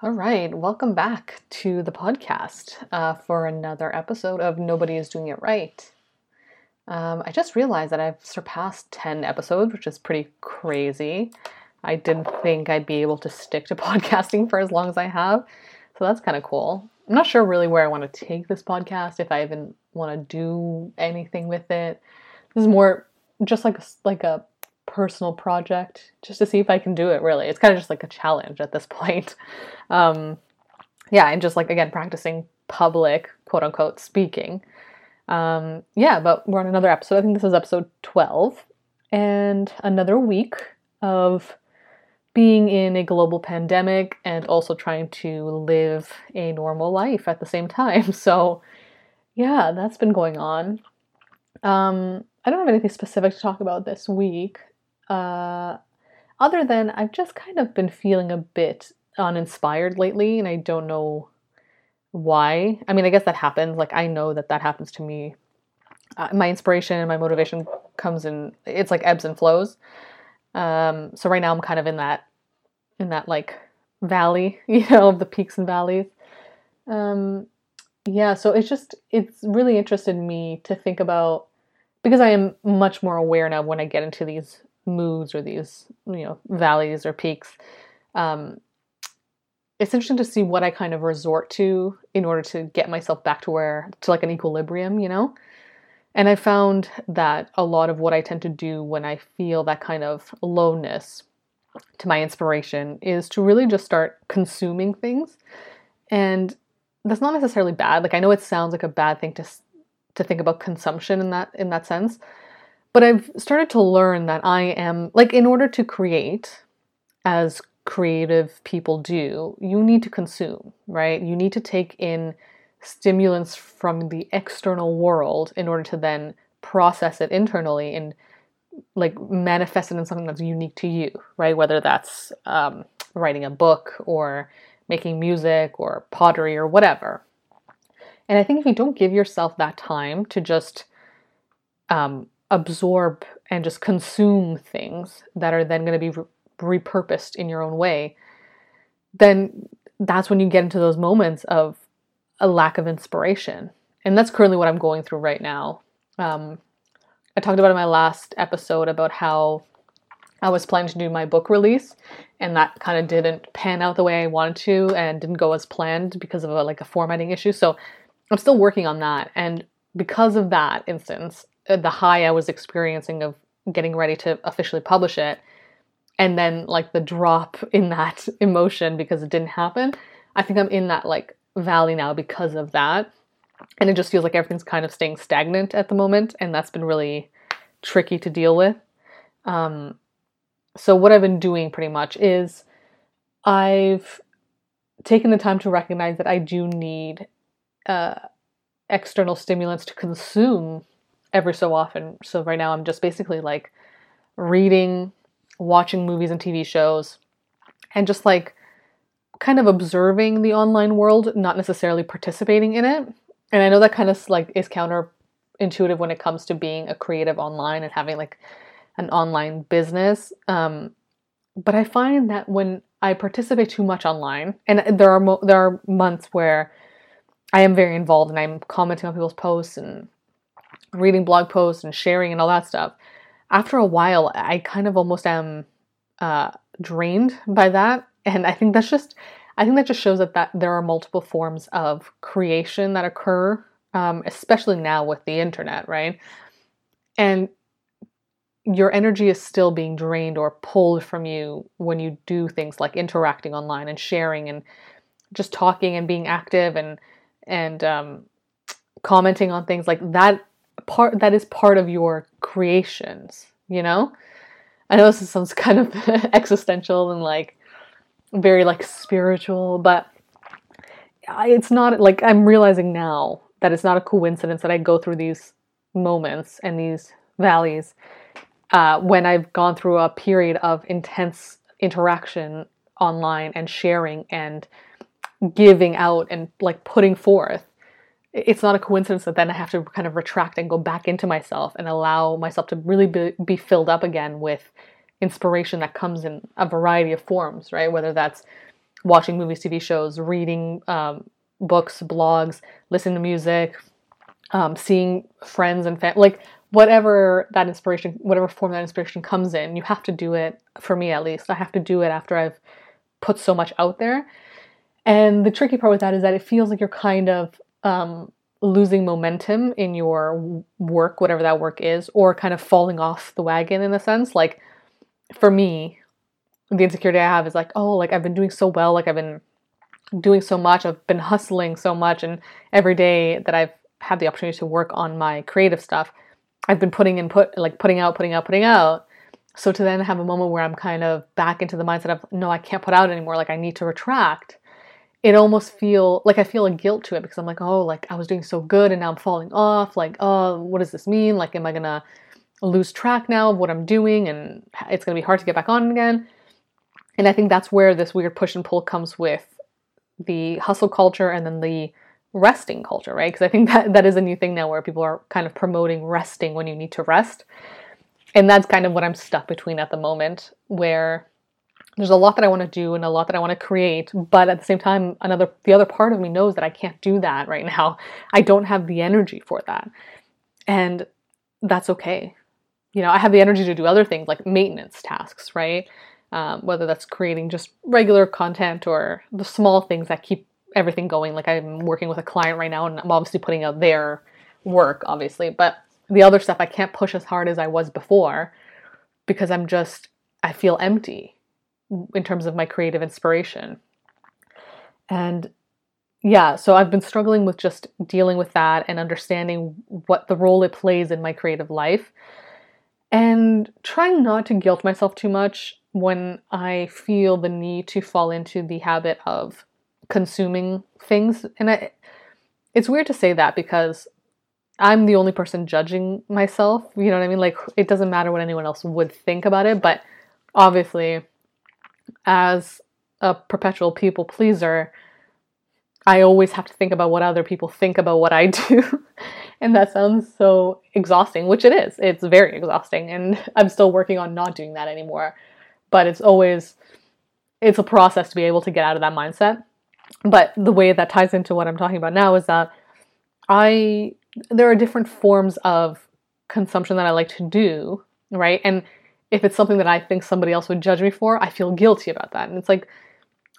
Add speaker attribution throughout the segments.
Speaker 1: All right, welcome back to the podcast uh, for another episode of Nobody is Doing It Right. Um, I just realized that I've surpassed 10 episodes, which is pretty crazy. I didn't think I'd be able to stick to podcasting for as long as I have, so that's kind of cool. I'm not sure really where I want to take this podcast, if I even want to do anything with it. This is more just like a, like a personal project just to see if I can do it really. It's kind of just like a challenge at this point. Um, yeah, and just like again, practicing public quote unquote speaking. Um, yeah, but we're on another episode. I think this is episode 12, and another week of being in a global pandemic and also trying to live a normal life at the same time. So, yeah, that's been going on. Um, I don't have anything specific to talk about this week. Uh, other than I've just kind of been feeling a bit uninspired lately, and I don't know why. I mean, I guess that happens. Like, I know that that happens to me. Uh, my inspiration and my motivation comes in, it's like ebbs and flows. Um, so right now I'm kind of in that, in that like valley, you know, of the peaks and valleys. Um, yeah, so it's just, it's really interested me to think about, because I am much more aware now when I get into these moods or these you know valleys or peaks um, it's interesting to see what i kind of resort to in order to get myself back to where to like an equilibrium you know? And i found that a lot of what i tend to do when i feel that kind of lowness to my inspiration is to really just start consuming things. And that's not necessarily bad. Like i know it sounds like a bad thing to to think about consumption in that in that sense but I've started to learn that I am, like, in order to create, as creative people do, you need to consume, right? You need to take in stimulants from the external world in order to then process it internally and like manifest it in something that's unique to you, right? Whether that's um, writing a book or making music or pottery or whatever. And I think if you don't give yourself that time to just um, absorb and just consume things that are then going to be re- repurposed in your own way, then that's when you get into those moments of a lack of inspiration. And that's currently what I'm going through right now. Um, I talked about in my last episode about how I was planning to do my book release, and that kind of didn't pan out the way I wanted to, and didn't go as planned because of a, like a formatting issue. So I'm still working on that, and because of that instance, the high I was experiencing of getting ready to officially publish it and then like the drop in that emotion because it didn't happen. I think I'm in that like valley now because of that. And it just feels like everything's kind of staying stagnant at the moment and that's been really tricky to deal with. Um, so what I've been doing pretty much is I've taken the time to recognize that I do need uh, external stimulants to consume every so often. So right now I'm just basically like reading, watching movies and TV shows, and just like kind of observing the online world, not necessarily participating in it. And I know that kind of like is counterintuitive when it comes to being a creative online and having like an online business. Um, but I find that when I participate too much online, and there are mo- there are months where I am very involved and I'm commenting on people's posts and reading blog posts and sharing and all that stuff, after a while, I kind of almost am uh, drained by that. And I think that's just, I think that just shows that, that there are multiple forms of creation that occur, um, especially now with the internet, right? And your energy is still being drained or pulled from you when you do things like interacting online and sharing and just talking and being active and and um, commenting on things like that part that is part of your creations, you know? I know this sounds kind of existential and like very like spiritual, but it's not like I'm realizing now that it's not a coincidence that I go through these moments and these valleys uh, when I've gone through a period of intense interaction online and sharing and giving out and like putting forth it's not a coincidence that then I have to kind of retract and go back into myself and allow myself to really be, be filled up again with inspiration that comes in a variety of forms, right? Whether that's watching movies, TV shows, reading um, books, blogs, listening to music, um, seeing friends and family, like whatever that inspiration, whatever form that inspiration comes in, you have to do it, for me at least, I have to do it after I've put so much out there. And the tricky part with that is that it feels like you're kind of um, losing momentum in your work, whatever that work is, or kind of falling off the wagon in a sense. Like for me, the insecurity I have is like, oh, like I've been doing so well, like I've been doing so much, I've been hustling so much, and every day that I've had the opportunity to work on my creative stuff, I've been putting in put like putting out, putting out, putting out. So to then have a moment where I'm kind of back into the mindset of no, I can't put out anymore, like I need to retract. It almost feel like I feel a guilt to it because I'm like, oh, like I was doing so good and now I'm falling off. Like, oh, what does this mean? Like, am I gonna lose track now of what I'm doing and it's gonna be hard to get back on again? And I think that's where this weird push and pull comes with the hustle culture and then the resting culture, right? Because I think that that is a new thing now where people are kind of promoting resting when you need to rest. And that's kind of what I'm stuck between at the moment, where there's a lot that I want to do and a lot that I want to create, but at the same time, another the other part of me knows that I can't do that right now. I don't have the energy for that. And that's okay. You know, I have the energy to do other things like maintenance tasks, right? Um, whether that's creating just regular content or the small things that keep everything going. Like I'm working with a client right now and I'm obviously putting out their work, obviously, but the other stuff I can't push as hard as I was before because I'm just, I feel empty in terms of my creative inspiration. And yeah, so I've been struggling with just dealing with that and understanding what the role it plays in my creative life and trying not to guilt myself too much when I feel the need to fall into the habit of consuming things. And I, it's weird to say that because I'm the only person judging myself. You know what I mean? Like, it doesn't matter what anyone else would think about it. But obviously, as a perpetual people pleaser, I always have to think about what other people think about what I do. and that sounds so exhausting, which it is. It's very exhausting. And I'm still working on not doing that anymore. But it's always, it's a process to be able to get out of that mindset. But the way that ties into what I'm talking about now is that I there are different forms of consumption that I like to do, right? And if it's something that I think somebody else would judge me for, I feel guilty about that. And it's like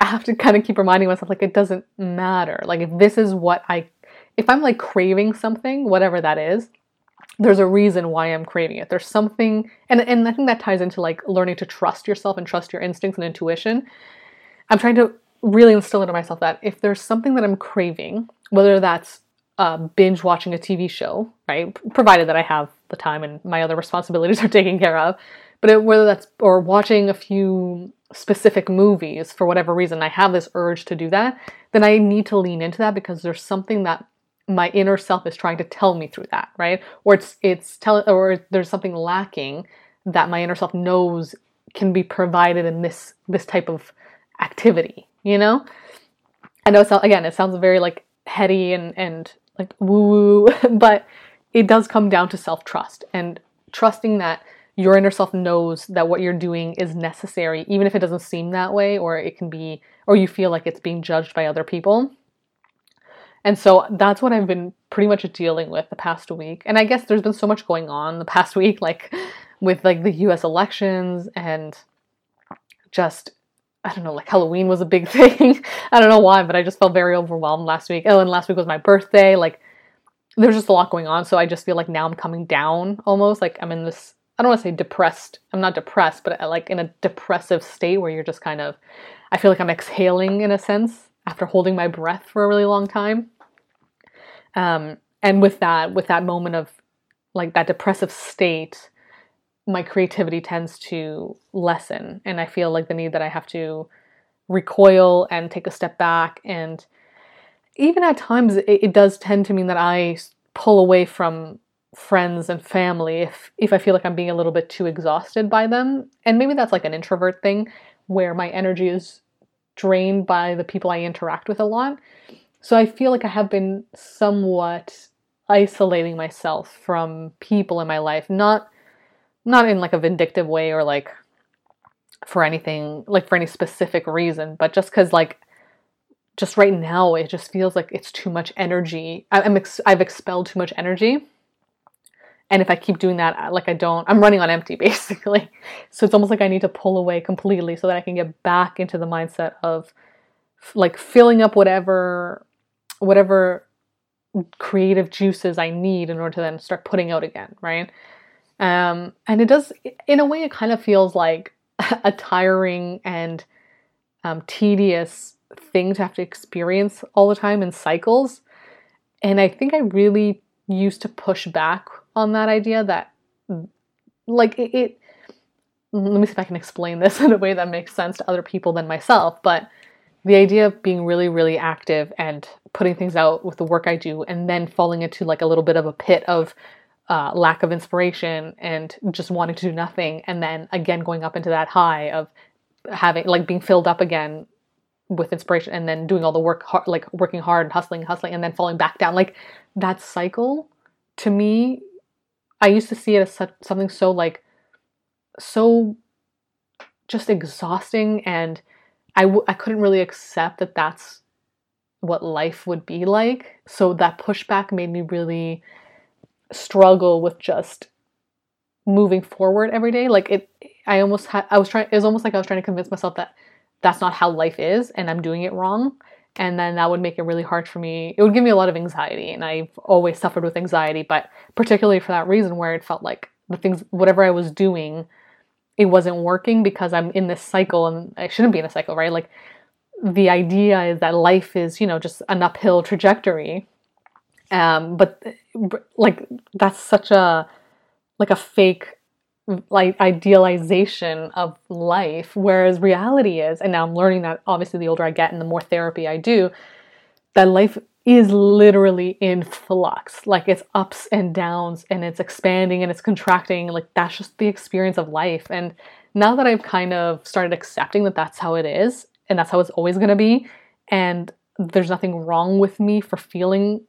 Speaker 1: I have to kind of keep reminding myself like it doesn't matter. Like if this is what I if I'm like craving something, whatever that is, there's a reason why I'm craving it. There's something and and I think that ties into like learning to trust yourself and trust your instincts and intuition. I'm trying to really instill into myself that if there's something that I'm craving, whether that's uh, binge watching a TV show, right? Provided that I have the time and my other responsibilities are taken care of, but it, whether that's or watching a few specific movies for whatever reason, I have this urge to do that, then I need to lean into that because there's something that my inner self is trying to tell me through that, right? Or it's it's telling, or there's something lacking that my inner self knows can be provided in this this type of activity, you know? I know, so, again, it sounds very like heady and, and like woo woo, but it does come down to self trust and trusting that your inner self knows that what you're doing is necessary, even if it doesn't seem that way, or it can be, or you feel like it's being judged by other people. And so that's what I've been pretty much dealing with the past week. And I guess there's been so much going on the past week, like with like the US elections and just I don't know, like Halloween was a big thing. I don't know why, but I just felt very overwhelmed last week. Oh, and last week was my birthday. Like, there's just a lot going on. So I just feel like now I'm coming down almost. Like, I'm in this, I don't want to say depressed. I'm not depressed, but uh, like in a depressive state where you're just kind of, I feel like I'm exhaling in a sense after holding my breath for a really long time. Um, and with that, with that moment of like that depressive state, my creativity tends to lessen and i feel like the need that i have to recoil and take a step back and even at times it, it does tend to mean that i pull away from friends and family if if i feel like i'm being a little bit too exhausted by them. And maybe that's like an introvert thing where my energy is drained by the people i interact with a lot. So i feel like i have been somewhat isolating myself from people in my life. Not not in like a vindictive way or like for anything like for any specific reason, but just because like just right now it just feels like it's too much energy. I, am ex- I've expelled too much energy, and if I keep doing that, like I don't, I'm running on empty basically. So it's almost like I need to pull away completely so that I can get back into the mindset of like filling up whatever whatever creative juices I need in order to then start putting out again, right? Um, and it does, in a way, it kind of feels like a tiring and um, tedious thing to have to experience all the time in cycles. And I think I really used to push back on that idea that, like, it, it let me see if I can explain this in a way that makes sense to other people than myself. But the idea of being really, really active and putting things out with the work I do, and then falling into like a little bit of a pit of uh, lack of inspiration and just wanting to do nothing, and then again going up into that high of having like being filled up again with inspiration, and then doing all the work, hard, like working hard and hustling, hustling, and then falling back down. Like that cycle, to me, I used to see it as such, something so like so just exhausting and I w- I couldn't really accept that that's what life would be like. So that pushback made me really struggle with just moving forward every day. Like it, I almost had, I was trying, it was almost like I was trying to convince myself that that's not how life is and I'm doing it wrong. And then that would make it really hard for me. It would give me a lot of anxiety. And I've always suffered with anxiety, but particularly for that reason where it felt like the things, whatever I was doing, it wasn't working because I'm in this cycle and I shouldn't be in a cycle, right? Like the idea is that life is, you know, just an uphill trajectory. Um, but like that's such a like a fake like idealization of life whereas reality is and now I'm learning that obviously the older I get and the more therapy I do that life is literally in flux. Like it's ups and downs and it's expanding and it's contracting. Like that's just the experience of life. And now that I've kind of started accepting that that's how it is and that's how it's always going to be, and there's nothing wrong with me for feeling,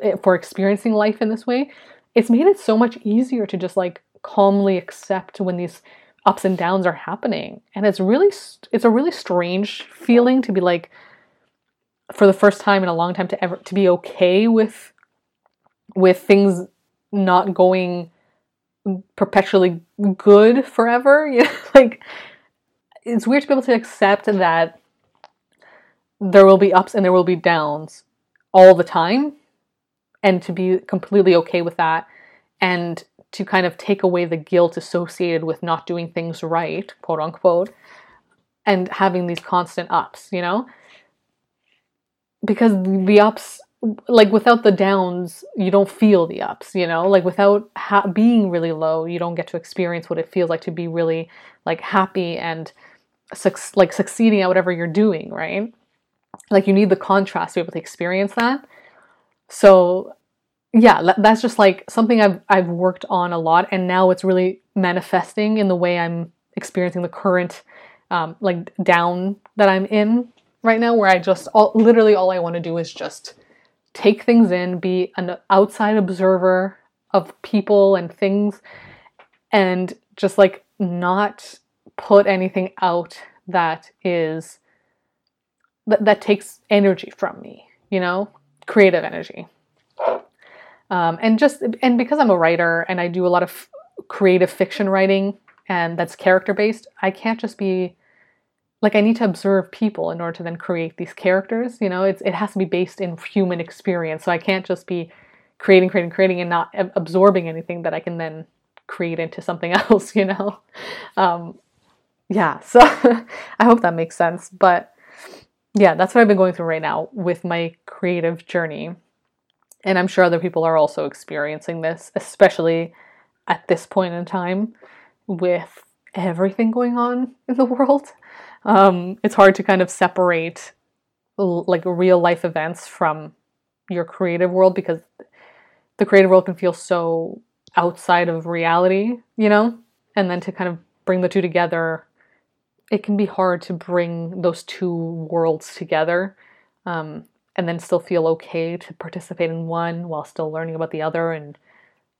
Speaker 1: eh, for experiencing life in this way, it's made it so much easier to just like calmly accept when these ups and downs are happening. And it's really, it's a really strange feeling to be like, for the first time in a long time to ever to be okay with with things not going perpetually good forever you know like it's weird to be able to accept that there will be ups and there will be downs all the time and to be completely okay with that and to kind of take away the guilt associated with not doing things right quote unquote and having these constant ups you know? Because the ups like without the downs you don't feel the ups you know? Like without ha- being really low you don't get to experience what it feels like to be really like happy and su- like succeeding at whatever you're doing right? Like you need the contrast to be able to experience that. So yeah that's just like something i've i've worked on a lot and now it's really manifesting in the way i'm experiencing the current um, like down that i'm in right now where I just all, literally all I want to do is just take things in, be an outside observer of people and things, and just like not put anything out that is that, that takes energy from me, you know, creative energy. Um, and just and because I'm a writer and I do a lot of creative fiction writing and that's character based, I can't just be like I need to observe people in order to then create these characters. You know, it's it has to be based in human experience. So I can't just be creating, creating, creating, and not absorbing anything that I can then create into something else. You know, um, yeah. So I hope that makes sense. But yeah, that's what I've been going through right now with my creative journey, and I'm sure other people are also experiencing this, especially at this point in time with everything going on in the world um, it's hard to kind of separate like real life events from your creative world because the creative world can feel so outside of reality, you know? And then to kind of bring the two together, it can be hard to bring those two worlds together um, and then still feel okay to participate in one while still learning about the other and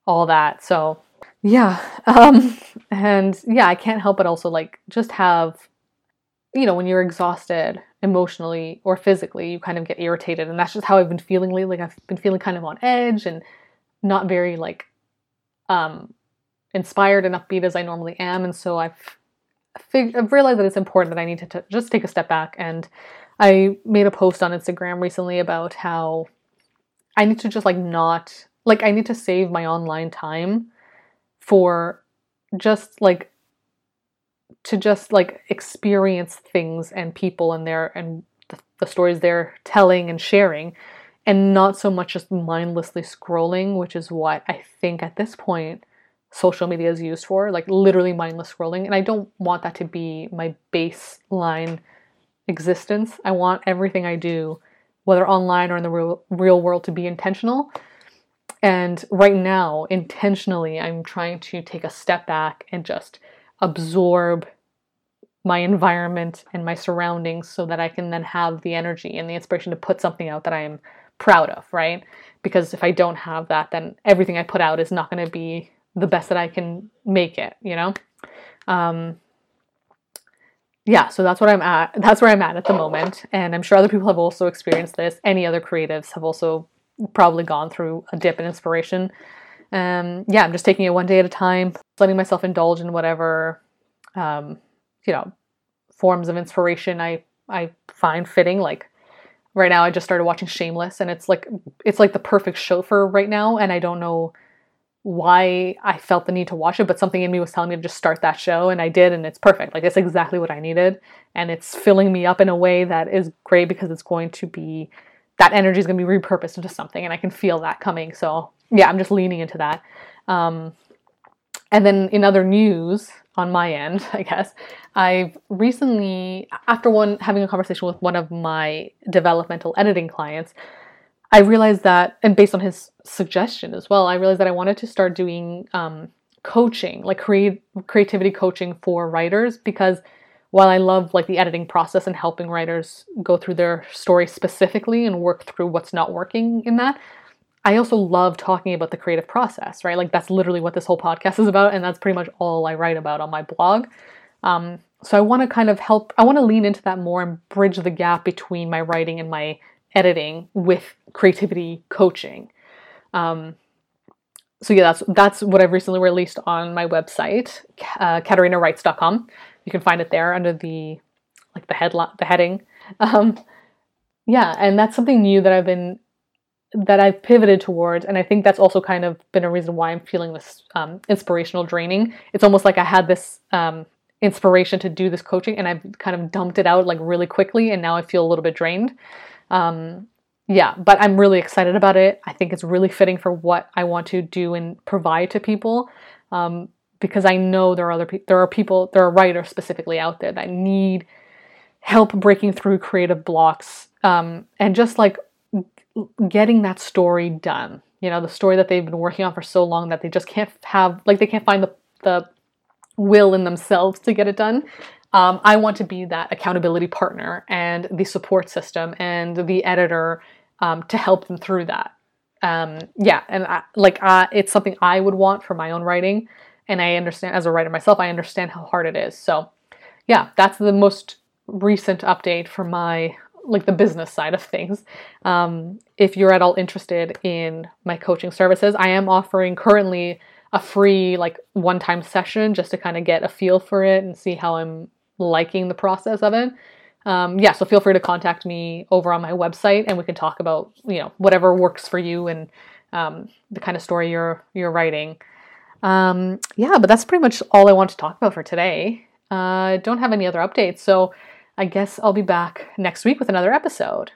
Speaker 1: all that. So Yeah. Um, and yeah, I can't help but also like just have, you know, when you're exhausted emotionally or physically, you kind of get irritated. And that's just how I've been feeling lately. Like I've been feeling kind of on edge and not very like um inspired and upbeat as I normally am. And so I've fig- I've realized that it's important that I need to t- just take a step back. And I made a post on Instagram recently about how I need to just like not like I need to save my online time for just like to just like experience things and people and their and the, stories they're telling and sharing and not so much just mindlessly scrolling which is what i think at this point social media is used for like literally mindless scrolling. And i don't want that to be my baseline existence i want everything i do whether online or in the real, real world to be intentional and right now, intentionally, I'm trying to take a step back and just absorb my environment and my surroundings so that I can then have the energy and the inspiration to put something out that I am proud of, right? Because if I don't have that, then everything I put out is not going to be the best that I can make it, you know? Um, yeah, so that's what I'm at. That's where I'm at at the moment. And I'm sure other people have also experienced this. Any other creatives have also probably gone through a dip in inspiration. Um, yeah, I'm just taking it one day at a time, letting myself indulge in whatever, um, you know, forms of inspiration I I find fitting. Like right now, I just started watching Shameless, and it's like it's like the perfect show for right now. And I don't know why I felt the need to watch it, but something in me was telling me to just start that show, and I did, and it's perfect. Like it's exactly what I needed, and it's filling me up in a way that is great because it's going to be that energy is going to be repurposed into something and i can feel that coming so yeah i'm just leaning into that um, and then in other news on my end i guess i've recently after one having a conversation with one of my developmental editing clients i realized that and based on his suggestion as well i realized that i wanted to start doing um, coaching like create creativity coaching for writers because while I love like the editing process and helping writers go through their story specifically and work through what's not working in that, I also love talking about the creative process, right? Like that's literally what this whole podcast is about, and that's pretty much all I write about on my blog. Um, so I want to kind of help. I want to lean into that more and bridge the gap between my writing and my editing with creativity coaching. Um, so yeah, that's that's what I've recently released on my website, uh, katarinawrites.com. You can find it there under the like the headline, the heading. Um, yeah, and that's something new that I've been that I've pivoted towards, and I think that's also kind of been a reason why I'm feeling this um, inspirational draining. It's almost like I had this um, inspiration to do this coaching, and I've kind of dumped it out like really quickly, and now I feel a little bit drained. Um, yeah, but I'm really excited about it. I think it's really fitting for what I want to do and provide to people. Um, because I know there are other people, there are people, there are writers specifically out there that need help breaking through creative blocks um, and just like getting that story done. You know, the story that they've been working on for so long that they just can't have, like, they can't find the, the will in themselves to get it done. Um, I want to be that accountability partner and the support system and the editor um, to help them through that. Um, yeah, and I, like it's something I would want for my own writing and I understand as a writer myself, I understand how hard it is. So, yeah, that's the most recent update for my like the business side of things. Um, if you're at all interested in my coaching services, I am offering currently a free like one-time session just to kind of get a feel for it and see how I'm liking the process of it. Um, yeah, so feel free to contact me over on my website, and we can talk about you know whatever works for you and um, the kind of story you're you're writing. Um, yeah, but that's pretty much all I want to talk about for today. I uh, don't have any other updates, so I guess I'll be back next week with another episode.